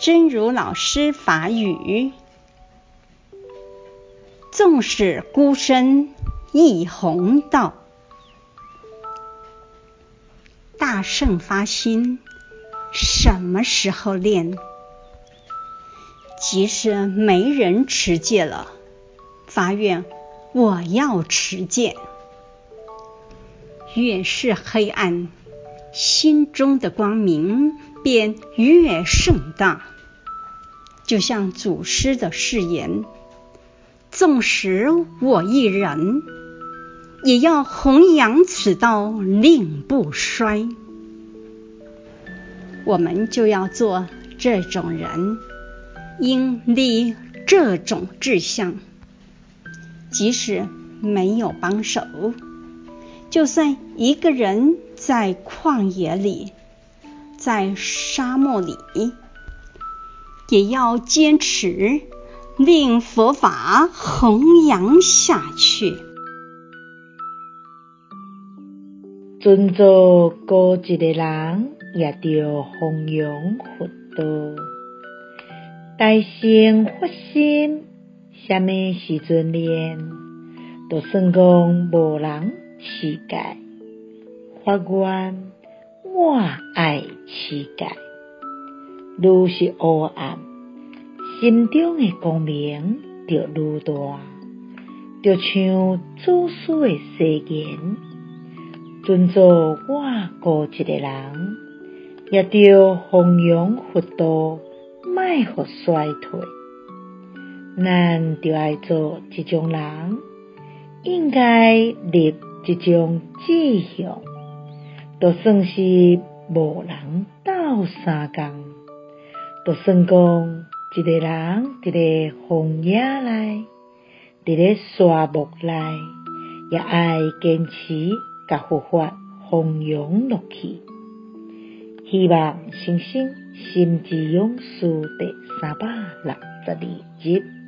真如老师法语：纵使孤身一弘道，大圣发心，什么时候练？即使没人持戒了，发愿我要持戒。越是黑暗，心中的光明便越盛大。就像祖师的誓言：“纵使我一人，也要弘扬此道，令不衰。”我们就要做这种人，应立这种志向，即使没有帮手。就算一个人在旷野里，在沙漠里，也要坚持，令佛法弘扬下去。尊做孤一个人，也着弘扬佛道。大乘发心，什么时阵练？就算讲无人。世界，发愿我爱持戒。愈是黑暗，心中的光明就愈大。就像祖师的誓言，尊做我孤一个人，也着弘扬佛道，莫互衰退。咱就爱做这种人，应该立。这种志向，就算是无人斗相共，就算讲一个人伫咧荒野内，伫咧沙漠内，也爱坚持甲佛法弘扬落去。希望星星心之勇士第三百六十二集。